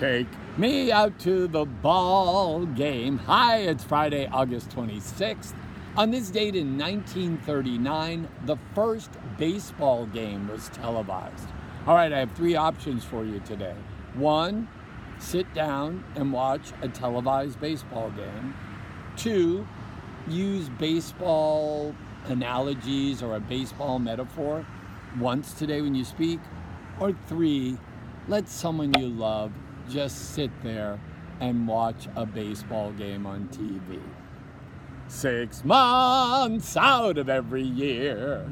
Take me out to the ball game. Hi, it's Friday, August 26th. On this date in 1939, the first baseball game was televised. All right, I have three options for you today. One, sit down and watch a televised baseball game. Two, use baseball analogies or a baseball metaphor once today when you speak. Or three, let someone you love just sit there and watch a baseball game on TV. Six months out of every year,